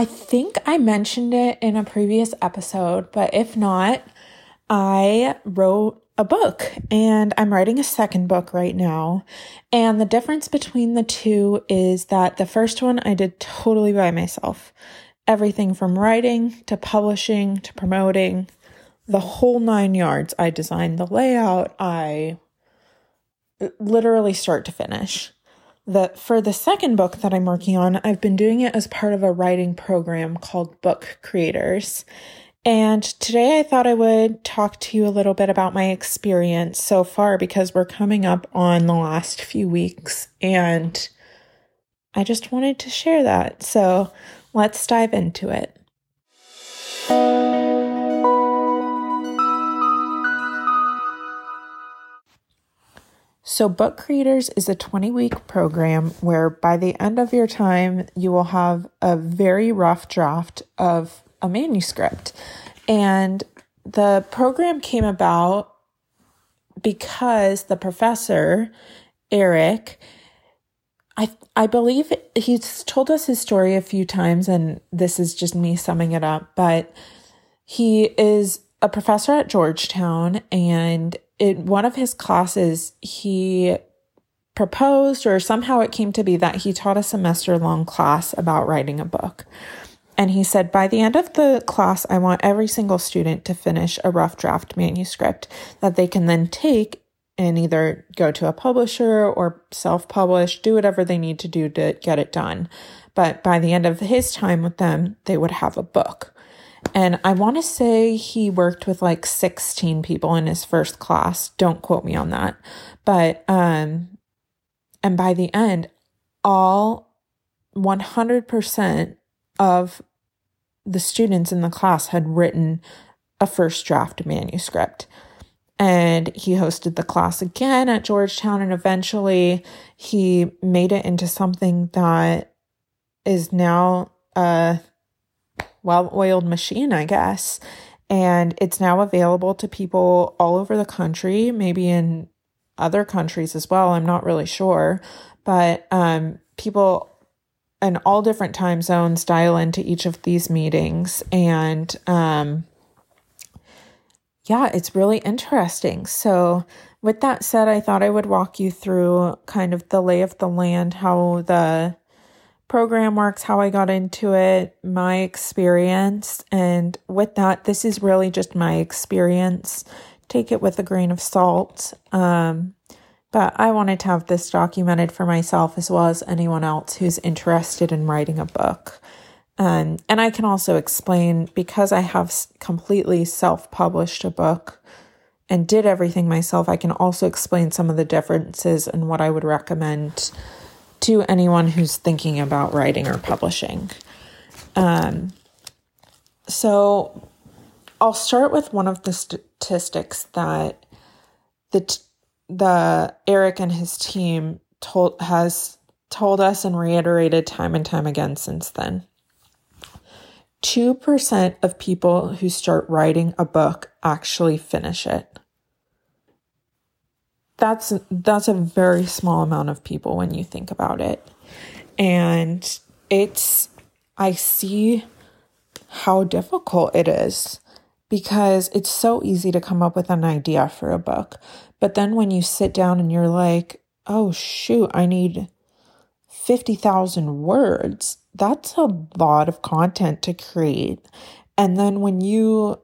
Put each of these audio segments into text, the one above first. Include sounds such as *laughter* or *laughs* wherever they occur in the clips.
I think I mentioned it in a previous episode, but if not, I wrote a book and I'm writing a second book right now. And the difference between the two is that the first one I did totally by myself. Everything from writing to publishing to promoting, the whole nine yards. I designed the layout, I literally start to finish. The for the second book that I'm working on, I've been doing it as part of a writing program called Book Creators. And today I thought I would talk to you a little bit about my experience so far because we're coming up on the last few weeks and I just wanted to share that. So let's dive into it. So, Book Creators is a 20 week program where by the end of your time, you will have a very rough draft of a manuscript. And the program came about because the professor, Eric, I I believe he's told us his story a few times and this is just me summing it up, but he is a professor at Georgetown and in one of his classes, he proposed, or somehow it came to be that he taught a semester long class about writing a book. And he said, by the end of the class, I want every single student to finish a rough draft manuscript that they can then take and either go to a publisher or self publish, do whatever they need to do to get it done. But by the end of his time with them, they would have a book. And I want to say he worked with like 16 people in his first class. Don't quote me on that. But, um, and by the end, all 100% of the students in the class had written a first draft manuscript. And he hosted the class again at Georgetown, and eventually he made it into something that is now a well oiled machine, I guess. And it's now available to people all over the country, maybe in other countries as well. I'm not really sure. But um, people in all different time zones dial into each of these meetings. And um, yeah, it's really interesting. So, with that said, I thought I would walk you through kind of the lay of the land, how the program works, how I got into it, my experience. And with that, this is really just my experience. Take it with a grain of salt. Um, but I wanted to have this documented for myself as well as anyone else who's interested in writing a book. Um, and I can also explain because I have completely self published a book and did everything myself, I can also explain some of the differences and what I would recommend to anyone who's thinking about writing or publishing. Um, so I'll start with one of the statistics that the t- the Eric and his team told has told us and reiterated time and time again since then. 2% of people who start writing a book actually finish it that's that's a very small amount of people when you think about it. And it's I see how difficult it is because it's so easy to come up with an idea for a book. But then when you sit down and you're like, "Oh shoot, I need 50,000 words." That's a lot of content to create. And then when you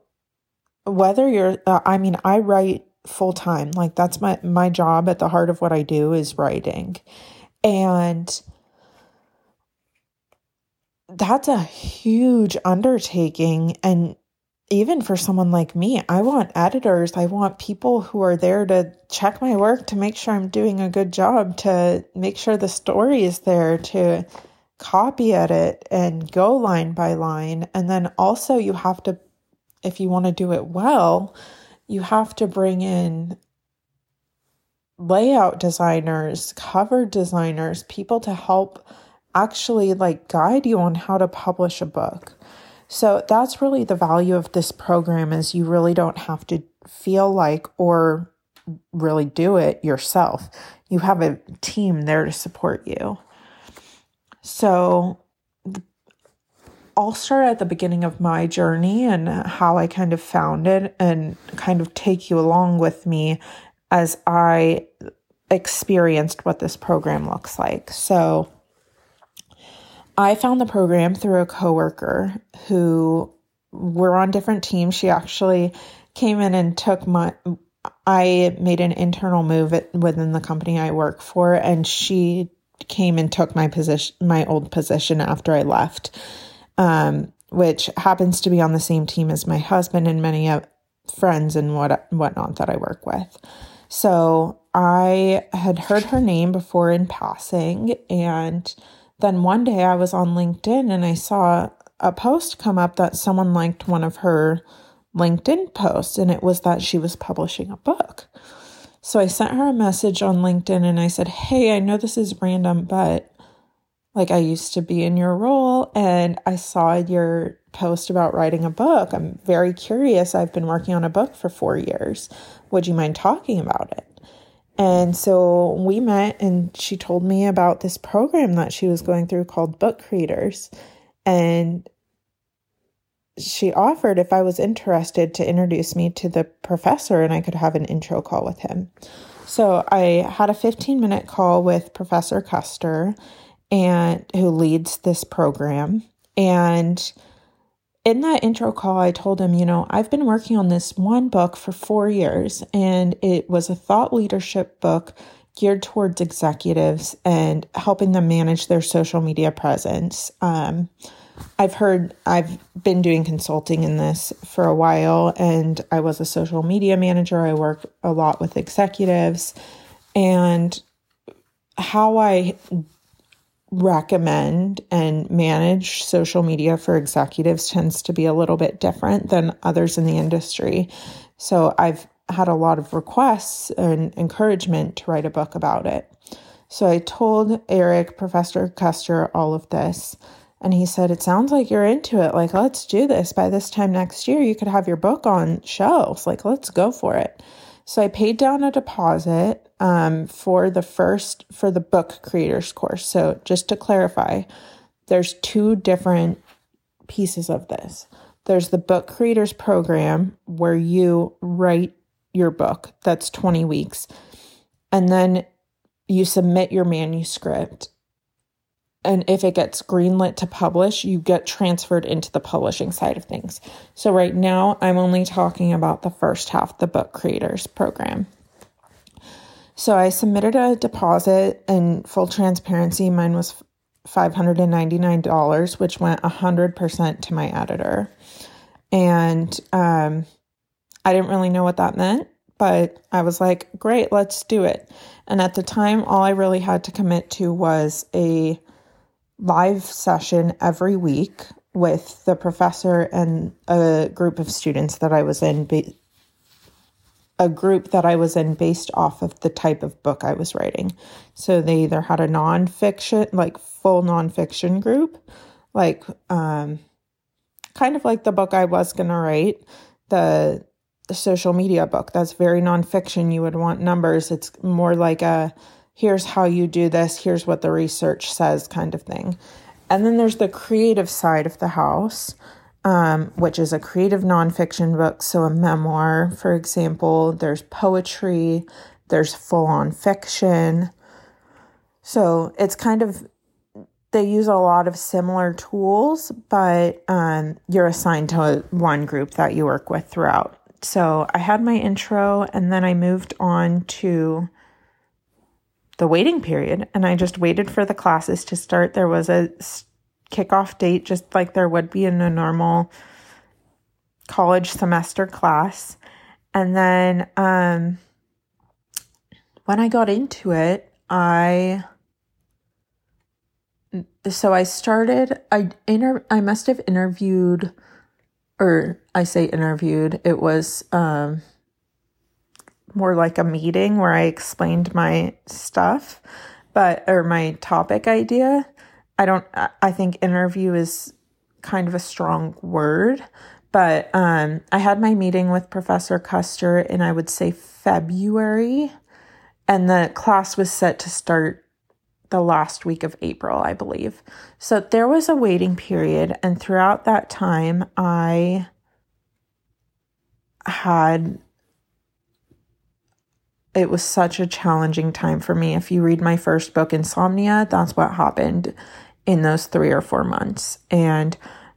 whether you're uh, I mean, I write full time. Like that's my my job at the heart of what I do is writing. And that's a huge undertaking and even for someone like me, I want editors, I want people who are there to check my work to make sure I'm doing a good job, to make sure the story is there, to copy edit and go line by line. And then also, you have to, if you want to do it well, you have to bring in layout designers, cover designers, people to help actually like guide you on how to publish a book. So that's really the value of this program is you really don't have to feel like or really do it yourself. You have a team there to support you. So I'll start at the beginning of my journey and how I kind of found it and kind of take you along with me as I experienced what this program looks like. So, I found the program through a coworker who were on different teams. She actually came in and took my I made an internal move at, within the company I work for and she came and took my position my old position after I left. Um, which happens to be on the same team as my husband and many uh, friends and what whatnot that I work with. So I had heard her name before in passing and then one day I was on LinkedIn and I saw a post come up that someone liked one of her LinkedIn posts, and it was that she was publishing a book. So I sent her a message on LinkedIn and I said, Hey, I know this is random, but like I used to be in your role and I saw your post about writing a book. I'm very curious. I've been working on a book for four years. Would you mind talking about it? And so we met, and she told me about this program that she was going through called Book Creators. And she offered if I was interested to introduce me to the professor and I could have an intro call with him. So I had a 15 minute call with Professor Koester and who leads this program. And in that intro call, I told him, you know, I've been working on this one book for four years, and it was a thought leadership book geared towards executives and helping them manage their social media presence. Um, I've heard, I've been doing consulting in this for a while, and I was a social media manager. I work a lot with executives, and how I recommend and manage social media for executives tends to be a little bit different than others in the industry. So I've had a lot of requests and encouragement to write a book about it. So I told Eric, Professor Koester, all of this. And he said, It sounds like you're into it. Like, let's do this. By this time next year, you could have your book on shelves. Like, let's go for it. So I paid down a deposit um, for the first for the book creators course. So just to clarify, there's two different pieces of this. There's the book creators program where you write your book. That's 20 weeks. And then you submit your manuscript and if it gets greenlit to publish, you get transferred into the publishing side of things. So right now, I'm only talking about the first half, the book creators program. So I submitted a deposit in full transparency. Mine was $599, which went 100% to my editor. And um, I didn't really know what that meant, but I was like, great, let's do it. And at the time, all I really had to commit to was a live session every week with the professor and a group of students that I was in, a group that I was in based off of the type of book I was writing. So they either had a nonfiction, like full nonfiction group, like um, kind of like the book I was going to write, the, the social media book. That's very nonfiction. You would want numbers. It's more like a here's how you do this, here's what the research says, kind of thing. And then there's the creative side of the house, um, which is a creative nonfiction book. So, a memoir, for example, there's poetry, there's full on fiction. So, it's kind of, they use a lot of similar tools, but um, you're assigned to one group that you work with throughout. So, I had my intro and then I moved on to the waiting period and I just waited for the classes to start. There was a kickoff date, just like there would be in a normal college semester class. And then um, when I got into it, I so I started I inter I must have interviewed or I say interviewed it was um more like a meeting where I explained my stuff, but or my topic idea. I don't I think interview is kind of a strong word, but um I had my meeting with Professor Koester in I would say February and the class was set to start the last week of April, I believe. So there was a waiting period. And throughout that time, I had it was such a challenging time for me. If you read my first book, Insomnia, that's what happened in those three or four months. And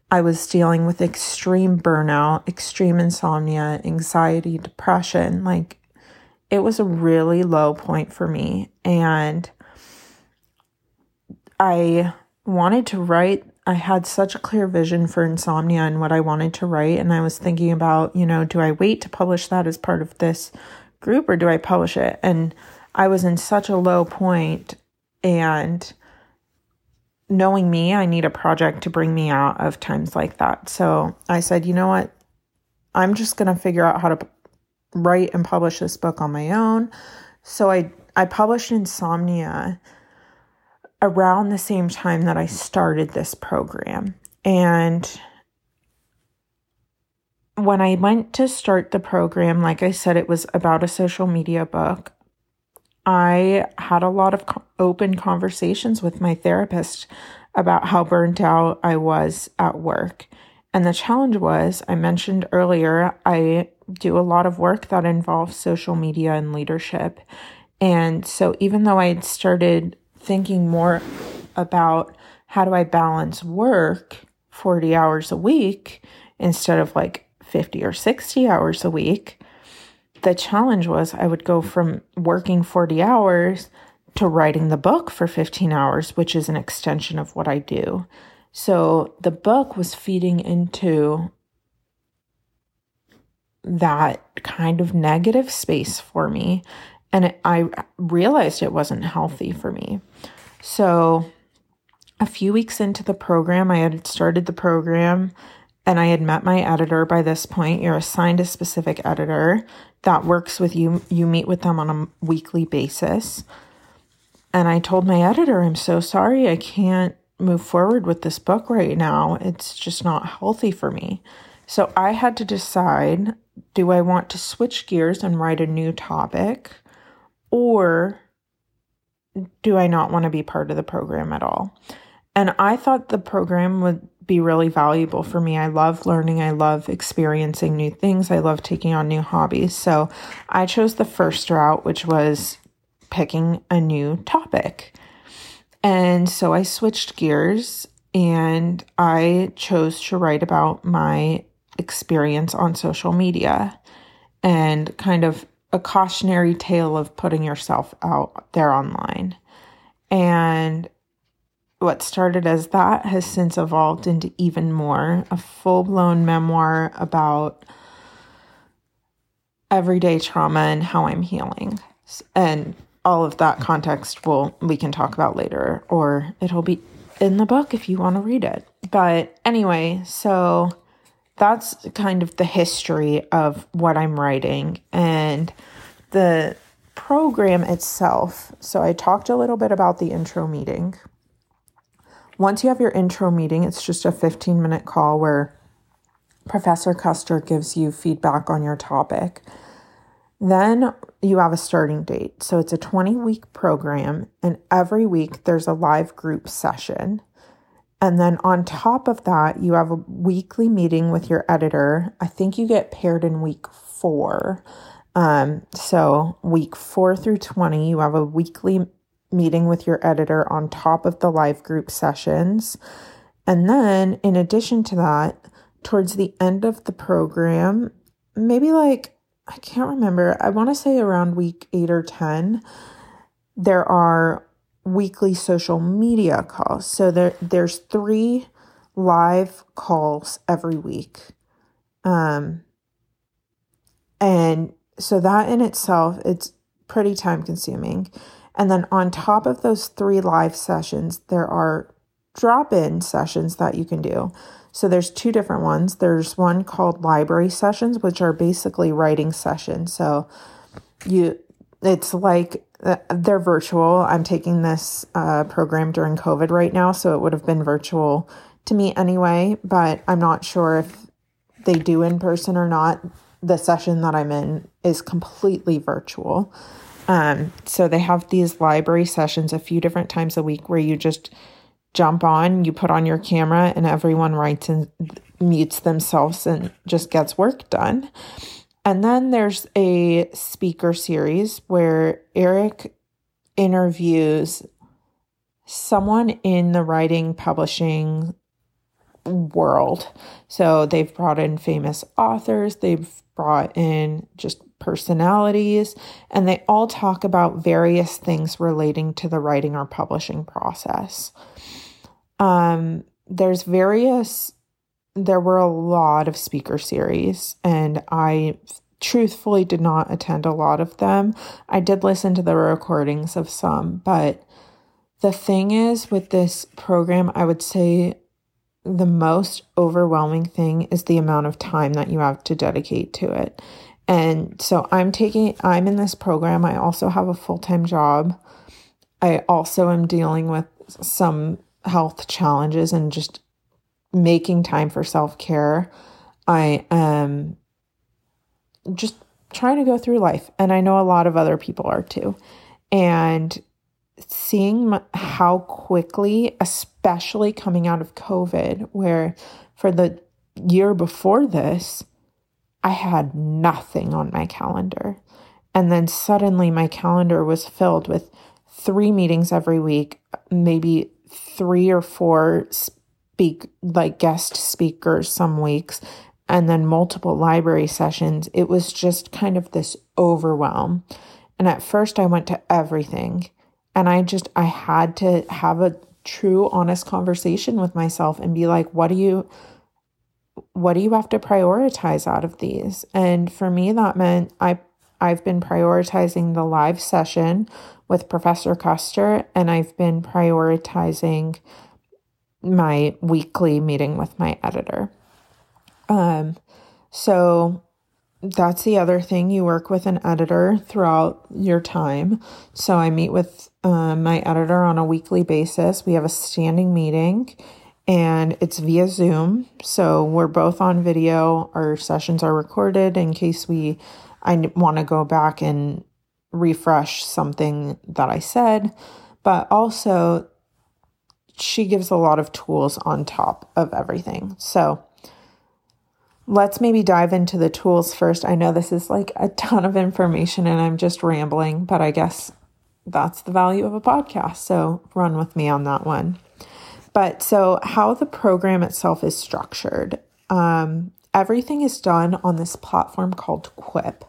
I was dealing with extreme burnout, extreme insomnia, anxiety, depression. Like it was a really low point for me. And I wanted to write. I had such a clear vision for insomnia and what I wanted to write. And I was thinking about, you know, do I wait to publish that as part of this group or do I publish it? And I was in such a low point and knowing me, I need a project to bring me out of times like that. So I said, you know what? I'm just going to figure out how to write and publish this book on my own. So I I published Insomnia around the same time that I started this program. And when I went to start the program, like I said, it was about a social media book. I had a lot of open conversations with my therapist about how burnt out I was at work. And the challenge was, I mentioned earlier, I do a lot of work that involves social media and leadership. And so even though I had started thinking more about how do I balance work 40 hours a week instead of like 50 or 60 hours a week, the challenge was I would go from working 40 hours to writing the book for 15 hours, which is an extension of what I do. So the book was feeding into that kind of negative space for me. And it, I realized it wasn't healthy for me. So a few weeks into the program, I had started the program and I had met my editor by this point. You're assigned a specific editor that works with you. You meet with them on a weekly basis. And I told my editor, I'm so sorry, I can't move forward with this book right now. It's just not healthy for me. So I had to decide do I want to switch gears and write a new topic or do I not want to be part of the program at all? And I thought the program would be really valuable for me. I love learning, I love experiencing new things, I love taking on new hobbies. So I chose the first route, which was picking a new topic. And so I switched gears and I chose to write about my experience on social media and kind of a cautionary tale of putting yourself out there online. And what started as that has since evolved into even more a full blown memoir about everyday trauma and how I'm healing. And all of that context will we can talk about later or it'll be in the book if you want to read it. But anyway, so that's kind of the history of what I'm writing and the program itself. So I talked a little bit about the intro meeting once you have your intro meeting, it's just a 15 minute call where Professor Koester gives you feedback on your topic. Then you have a starting date. So it's a 20 week program, and every week there's a live group session. And then on top of that, you have a weekly meeting with your editor. I think you get paired in week four. Um, so week four through 20, you have a weekly meeting with your editor on top of the live group sessions. And then, in addition to that, towards the end of the program, maybe like, I can't remember, I want to say around week eight or 10, there are weekly social media calls. So there, there's three live calls every week. Um, and so that in itself, it's pretty time consuming. And then on top of those three live sessions, there are drop in sessions that you can do. So there's two different ones. There's one called library sessions, which are basically writing sessions. So you, it's like uh, they're virtual. I'm taking this uh, program during COVID right now, so it would have been virtual to me anyway, but I'm not sure if they do in person or not. The session that I'm in is completely virtual. Um, so they have these library sessions a few different times a week where you just jump on, you put on your camera, and everyone writes and mutes themselves and just gets work done. And then there's a speaker series where Eric interviews someone in the writing publishing world. So they've brought in famous authors, they've brought in just personalities, and they all talk about various things relating to the writing or publishing process. Um, there's various, there were a lot of speaker series, and I truthfully did not attend a lot of them. I did listen to the recordings of some, but the thing is with this program, I would say the most overwhelming thing is the amount of time that you have to dedicate to it. And so I'm taking, I'm in this program. I also have a full time job. I also am dealing with some health challenges and just making time for self care. I am just trying to go through life. And I know a lot of other people are too. And seeing how quickly, especially coming out of COVID, where for the year before this, I had nothing on my calendar. And then suddenly my calendar was filled with three meetings every week, maybe three or four speak like guest speakers some weeks, and then multiple library sessions. It was just kind of this overwhelm. And at first I went to everything and I just I had to have a true honest conversation with myself and be like, what do you what do you have to prioritize out of these? And for me, that meant I I've been prioritizing the live session with Professor Koester, and I've been prioritizing my weekly meeting with my editor. Um, so that's the other thing. You work with an editor throughout your time. So I meet with uh, my editor on a weekly basis. We have a standing meeting and it's via Zoom. So we're both on video. Our sessions are recorded in case we I want to go back and refresh something that I said, but also she gives a lot of tools on top of everything. So let's maybe dive into the tools first. I know this is like a ton of information and I'm just rambling, but I guess that's the value of a podcast. So run with me on that one. But so, how the program itself is structured, um, everything is done on this platform called Quip.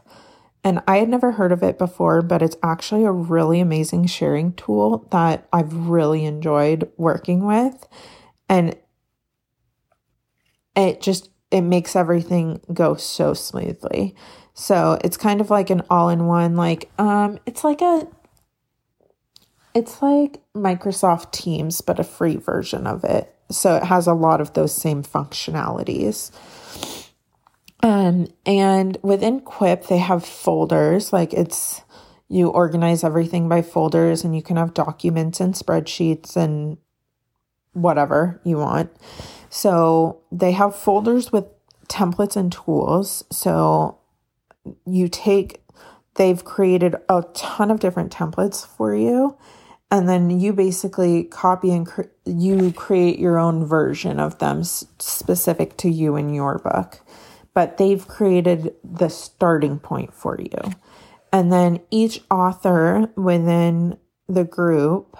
And I had never heard of it before, but it's actually a really amazing sharing tool that I've really enjoyed working with. And it just it makes everything go so smoothly. So it's kind of like an all-in-one like um it's like a it's like Microsoft Teams, but a free version of it. So it has a lot of those same functionalities. Um, and within Quip, they have folders. Like it's, you organize everything by folders and you can have documents and spreadsheets and whatever you want. So they have folders with templates and tools. So you take, they've created a ton of different templates for you and then you basically copy and cre- you create your own version of them s- specific to you and your book. But they've created the starting point for you. And then each author within the group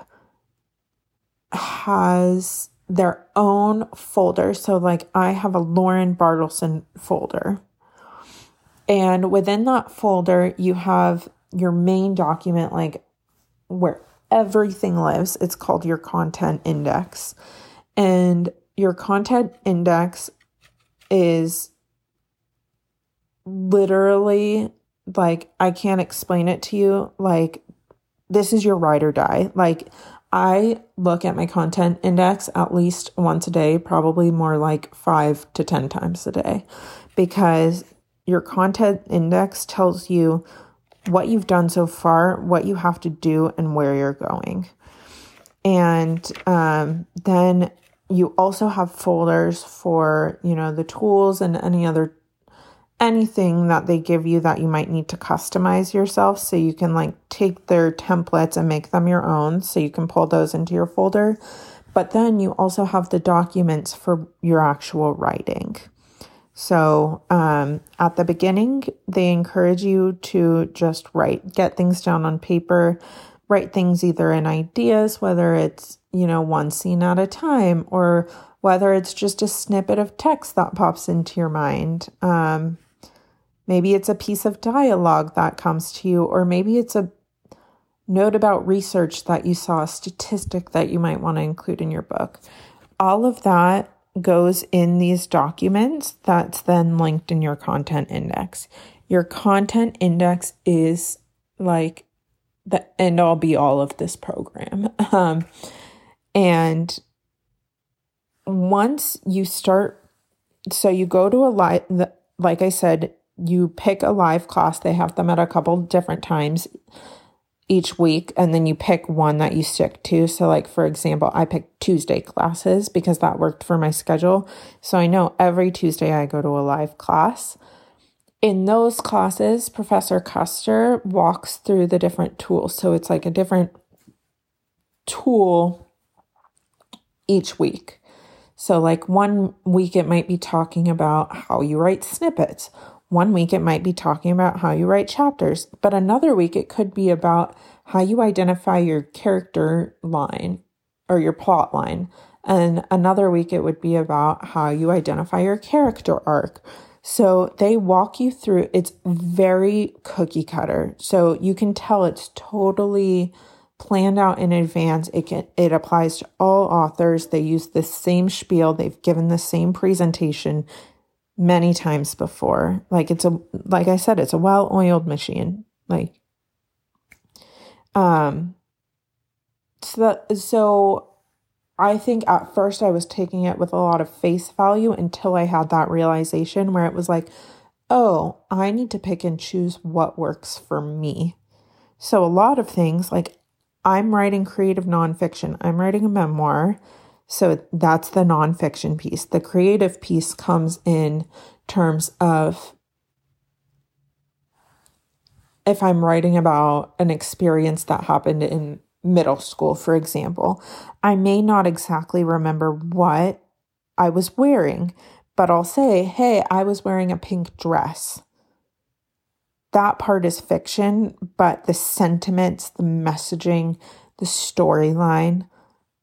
has their own folder. So like i have a lauren bartleson folder. And within that folder you have your main document like where everything lives. It's called your content index. And your content index is literally like, I can't explain it to you. Like, this is your ride or die. Like, I look at my content index at least once a day, probably more like five to 10 times a day, because your content index tells you what you've done so far, what you have to do, and where you're going. And um, then you also have folders for, you know, the tools and any other anything that they give you that you might need to customize yourself. So you can like take their templates and make them your own. So you can pull those into your folder. But then you also have the documents for your actual writing. So um, at the beginning, they encourage you to just write, get things down on paper, write things either in ideas, whether it's, you know, one scene at a time, or whether it's just a snippet of text that pops into your mind. Um, maybe it's a piece of dialogue that comes to you, or maybe it's a note about research that you saw, a statistic that you might want to include in your book. All of that goes in these documents that's then linked in your content index. Your content index is like the end all be all of this program. *laughs* Um, and once you start, so you go to a live, like I said, you pick a live class. They have them at a couple different times each week and then you pick one that you stick to. So, like for example, I picked Tuesday classes because that worked for my schedule. So, I know every Tuesday I go to a live class. In those classes, Professor Koester walks through the different tools. So, it's like a different tool each week. So, like one week, it might be talking about how you write snippets. One week it might be talking about how you write chapters, but another week it could be about how you identify your character line or your plot line. And another week it would be about how you identify your character arc. So they walk you through, it's very cookie cutter. So you can tell it's totally planned out in advance. It can, it applies to all authors. They use the same spiel. They've given the same presentation many times before. Like it's a like I said, it's a well-oiled machine. Like um so that, so I think at first I was taking it with a lot of face value until I had that realization where it was like, oh, I need to pick and choose what works for me. So a lot of things like I'm writing creative nonfiction, I'm writing a memoir. So that's the nonfiction piece. The creative piece comes in terms of if I'm writing about an experience that happened in middle school, for example, I may not exactly remember what I was wearing, but I'll say, hey, I was wearing a pink dress. That part is fiction, but the sentiments, the messaging, the storyline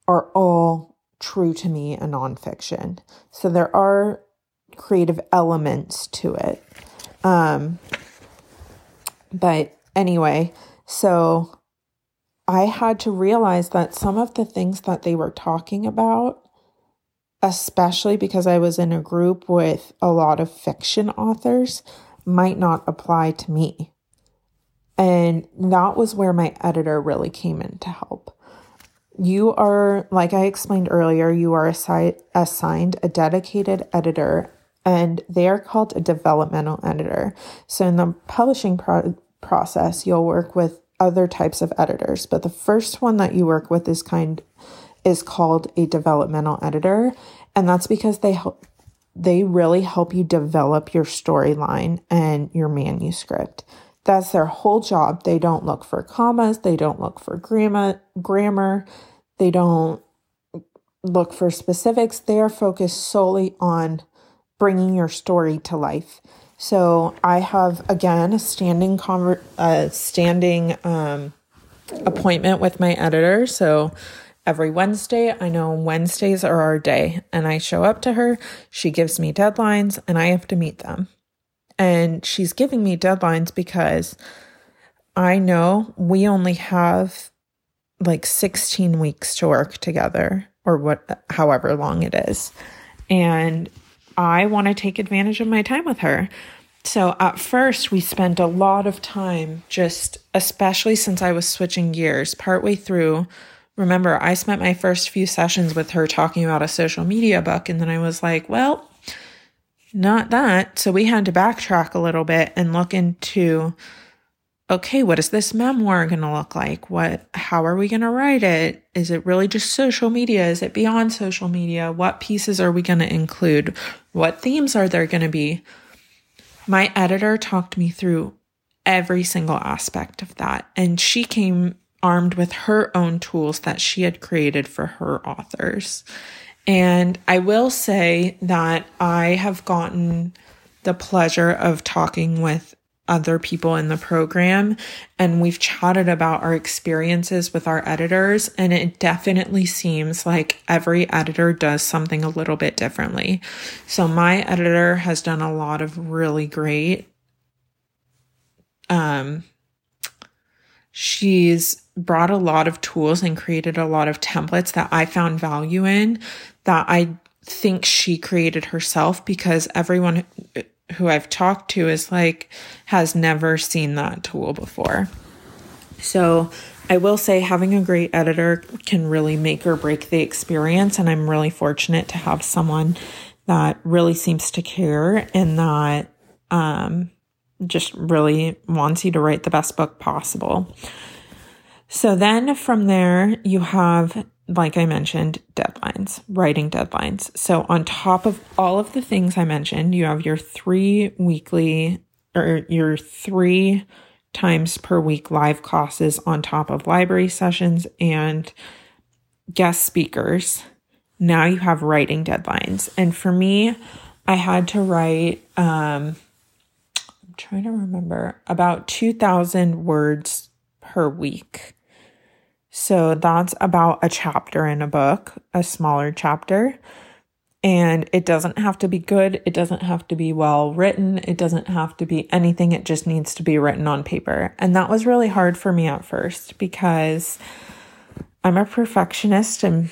are all true to me a nonfiction. So there are creative elements to it. Um, but anyway, so I had to realize that some of the things that they were talking about, especially because I was in a group with a lot of fiction authors, might not apply to me. And that was where my editor really came in to help you are, like I explained earlier, you are assi- assigned a dedicated editor and they are called a developmental editor. So in the publishing pro- process, you'll work with other types of editors, but the first one that you work with is kind is called a developmental editor, and that's because they help they really help you develop your storyline and your manuscript. That's their whole job. They don't look for commas, they don't look for grammar, grammar, they don't look for specifics. They are focused solely on bringing your story to life. So I have again a standing conver- uh, standing um, appointment with my editor. So every Wednesday, I know Wednesdays are our day, and I show up to her. She gives me deadlines, and I have to meet them. And she's giving me deadlines because I know we only have like 16 weeks to work together or what however long it is. And I want to take advantage of my time with her. So at first we spent a lot of time just especially since I was switching gears partway through remember I spent my first few sessions with her talking about a social media book and then I was like, well, not that. So we had to backtrack a little bit and look into okay, what is this memoir going to look like? What how are we going to write it? Is it really just social media? Is it beyond social media? What pieces are we going to include? What themes are there going to be? my editor talked me through every single aspect of that. And she came armed with her own tools that she had created for her authors. And I will say that I have gotten the pleasure of talking with other people in the program and we've chatted about our experiences with our editors and it definitely seems like every editor does something a little bit differently. So my editor has done a lot of really great um she's brought a lot of tools and created a lot of templates that I found value in that I think she created herself because everyone who I've talked to is like, has never seen that tool before. So I will say having a great editor can really make or break the experience. And I'm really fortunate to have someone that really seems to care and that, um, just really wants you to write the best book possible. So then from there, you have like I mentioned, deadlines, writing deadlines. So, on top of all of the things I mentioned, you have your three weekly or your three times per week live classes on top of library sessions and guest speakers. Now you have writing deadlines. And for me, I had to write, um, I'm trying to remember, about 2,000 words per week. So that's about a chapter in a book, a smaller chapter. And it doesn't have to be good. It doesn't have to be well written. It doesn't have to be anything. It just needs to be written on paper. And that was really hard for me at first because I'm a perfectionist. I'm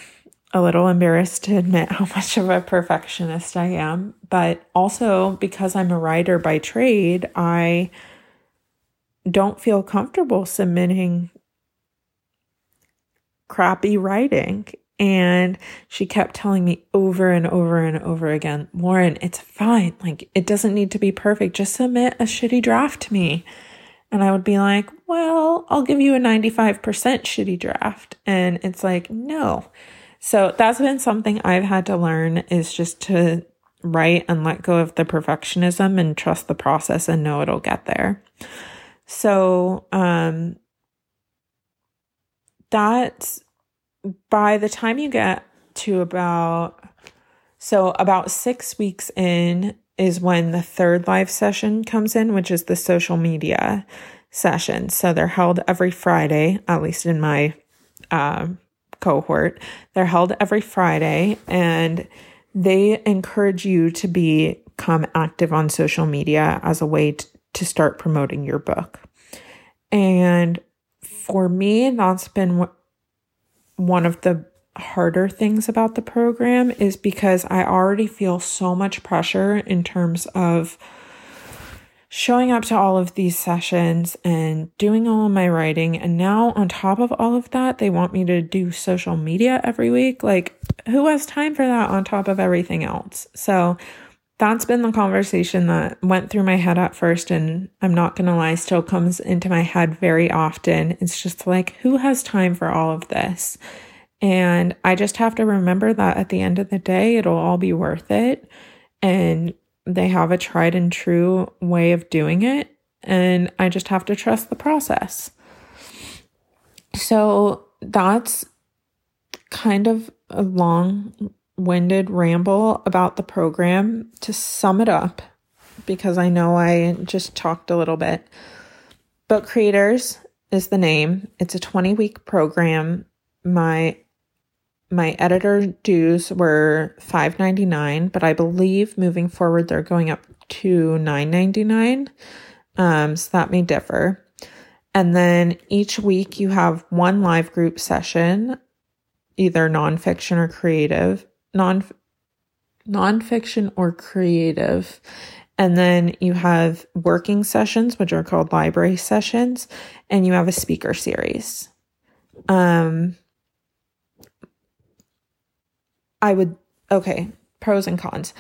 a little embarrassed to admit how much of a perfectionist I am. But also because I'm a writer by trade, I don't feel comfortable submitting crappy writing. And she kept telling me over and over and over again, Lauren, it's fine. Like, it doesn't need to be perfect. Just submit a shitty draft to me. And I would be like, well, I'll give you a 95% shitty draft. And it's like, no. So that's been something I've had to learn is just to write and let go of the perfectionism and trust the process and know it'll get there. So, um, that's by the time you get to about so about six weeks in is when the third live session comes in, which is the social media session. So they're held every Friday, at least in my uh, cohort. They're held every Friday, and they encourage you to become active on social media as a way to start promoting your book. And for me, that's been one of the harder things about the program is because I already feel so much pressure in terms of showing up to all of these sessions and doing all of my writing. And now, on top of all of that, they want me to do social media every week. Like, who has time for that on top of everything else? So, that's been the conversation that went through my head at first. And I'm not to lie, still comes into my head very often. It's just like, who has time for all of this? And I just have to remember that at the end of the day, it'll all be worth it. And they have a tried and true way of doing it. And I just have to trust the process. So that's kind of a long winded ramble about the program to sum it up because I know I just talked a little bit. Book Creators is the name. It's a 20 week program. My my editor dues were 5.99, but I believe moving forward they're going up to 9.99. Um so that may differ. And then each week you have one live group session, either nonfiction or creative, non nonfiction or creative. And then you have working sessions, which are called library sessions, and you have a speaker series. Um, I would, okay, pros and cons.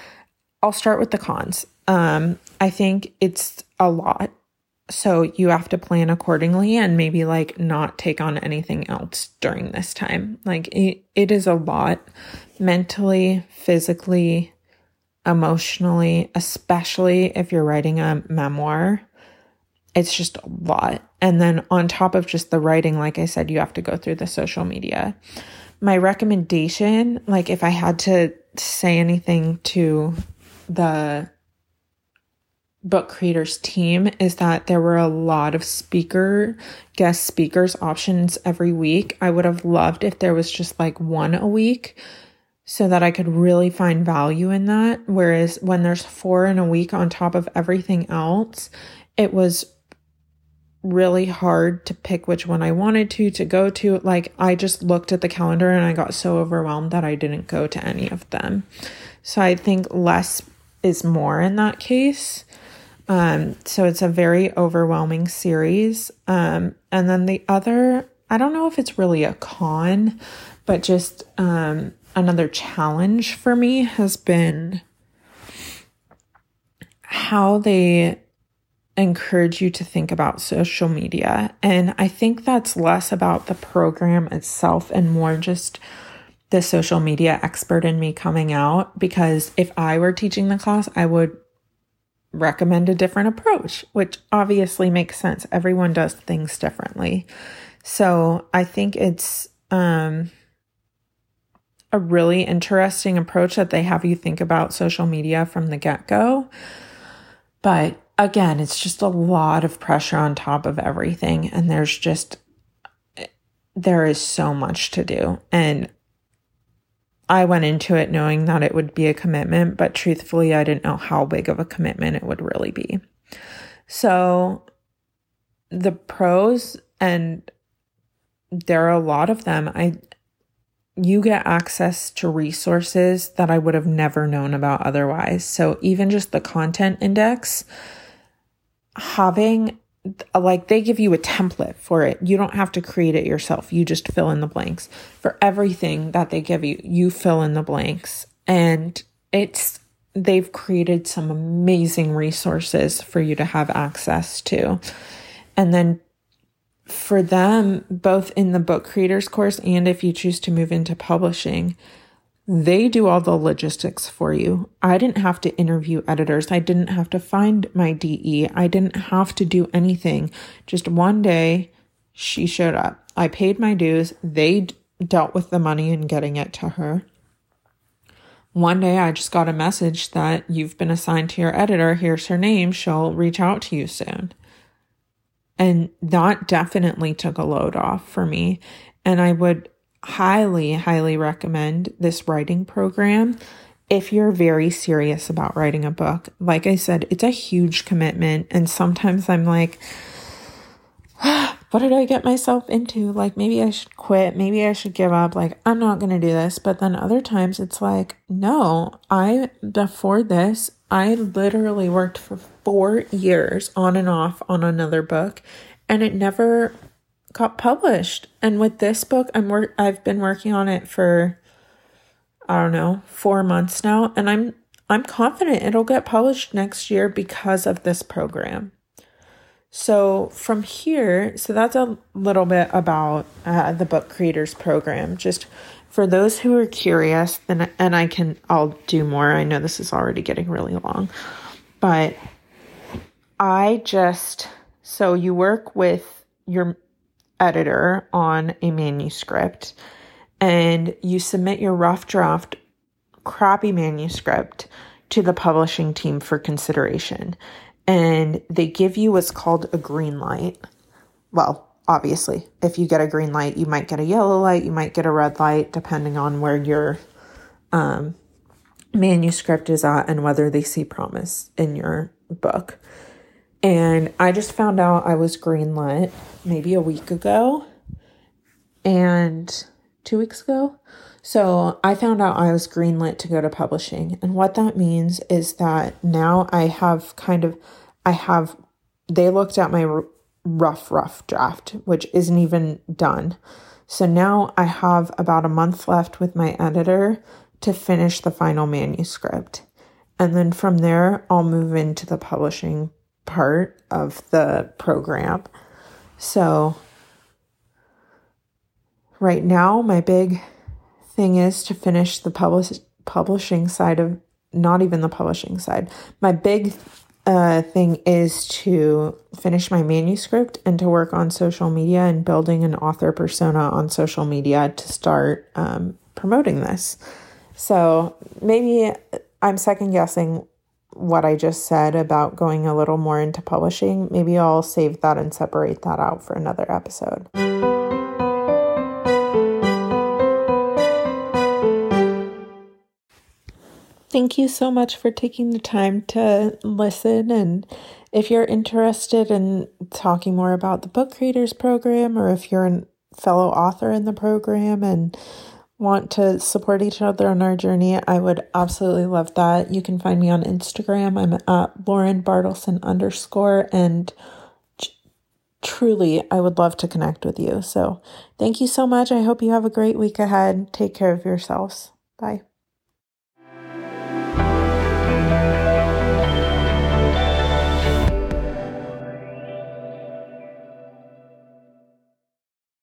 I'll start with the cons. Um, I think it's a lot so you have to plan accordingly and maybe like not take on anything else during this time. Like it, it is a lot mentally, physically, emotionally, especially if you're writing a memoir. It's just a lot. And then on top of just the writing, like I said, you have to go through the social media. My recommendation, like if I had to say anything to the book creators team is that there were a lot of speaker guest speakers options every week. I would have loved if there was just like one a week so that I could really find value in that. Whereas when there's four in a week on top of everything else, it was really hard to pick which one I wanted to to go to. Like I just looked at the calendar and I got so overwhelmed that I didn't go to any of them. So I think less is more in that case. Um, so it's a very overwhelming series. Um, and then the other, I don't know if it's really a con, but just um, another challenge for me has been how they encourage you to think about social media. And I think that's less about the program itself and more just the social media expert in me coming out. Because if I were teaching the class, I would recommend a different approach, which obviously makes sense. Everyone does things differently. So I think it's um, a really interesting approach that they have you think about social media from the get go. But again, it's just a lot of pressure on top of everything. And there's just, there is so much to do. And I went into it knowing that it would be a commitment, but truthfully, I didn't know how big of a commitment it would really be. So, the pros, and there are a lot of them, I you get access to resources that I would have never known about otherwise. So, even just the content index, having like they give you a template for it. You don't have to create it yourself. You just fill in the blanks. For everything that they give you, you fill in the blanks. And it's they've created some amazing resources for you to have access to. And then for them, both in the book creators course and if you choose to move into publishing, they do all the logistics for you. I didn't have to interview editors. I didn't have to find my DE. I didn't have to do anything. Just one day, she showed up. I paid my dues. They d- dealt with the money and getting it to her. One day, I just got a message that you've been assigned to your editor. Here's her name. She'll reach out to you soon. And that definitely took a load off for me. And I would highly, highly recommend this writing program if you're very serious about writing a book. Like I said, it's a huge commitment. And sometimes I'm like, *sighs* what did I get myself into? Like, maybe I should quit. Maybe I should give up. Like, I'm not going to do this. But then other times it's like, no, I, before this, I literally worked for four years on and off on another book and it never got published. And with this book, I'm work I've been working on it for I don't know, 4 months now and I'm I'm confident it'll get published next year because of this program. So from here, so that's a little bit about uh, the book creators program. Just for those who are curious, and and I can I'll do more. I know this is already getting really long, but I just so you work with your editor on a manuscript and you submit your rough draft crappy manuscript to the publishing team for consideration. And they give you what's called a green light. Well, obviously, if you get a green light, you might get a yellow light, you might get a red light, depending on where your um, manuscript is at and whether they see promise in your book. And I just found out I was greenlit maybe a week ago and two weeks ago. So I found out I was greenlit to go to publishing. And what that means is that now I have kind of, I have, they looked at my rough, rough draft, which isn't even done. So now I have about a month left with my editor to finish the final manuscript. And then from there, I'll move into the publishing part of the program. So, right now, my big thing is to finish the publish- publishing side of not even the publishing side. My big uh, thing is to finish my manuscript and to work on social media and building an author persona on social media to start um, promoting this. So maybe I'm second guessing what I just said about going a little more into publishing. Maybe I'll save that and separate that out for another episode. Thank you so much for taking the time to listen. And if you're interested in talking more about the Book Creators Program, or if you're a fellow author in the program and want to support each other on our journey, I would absolutely love that. You can find me on Instagram. I'm at Lauren Bartleson underscore and truly I would love to connect with you. So thank you so much. I hope you have a great week ahead. Take care of yourselves. Bye.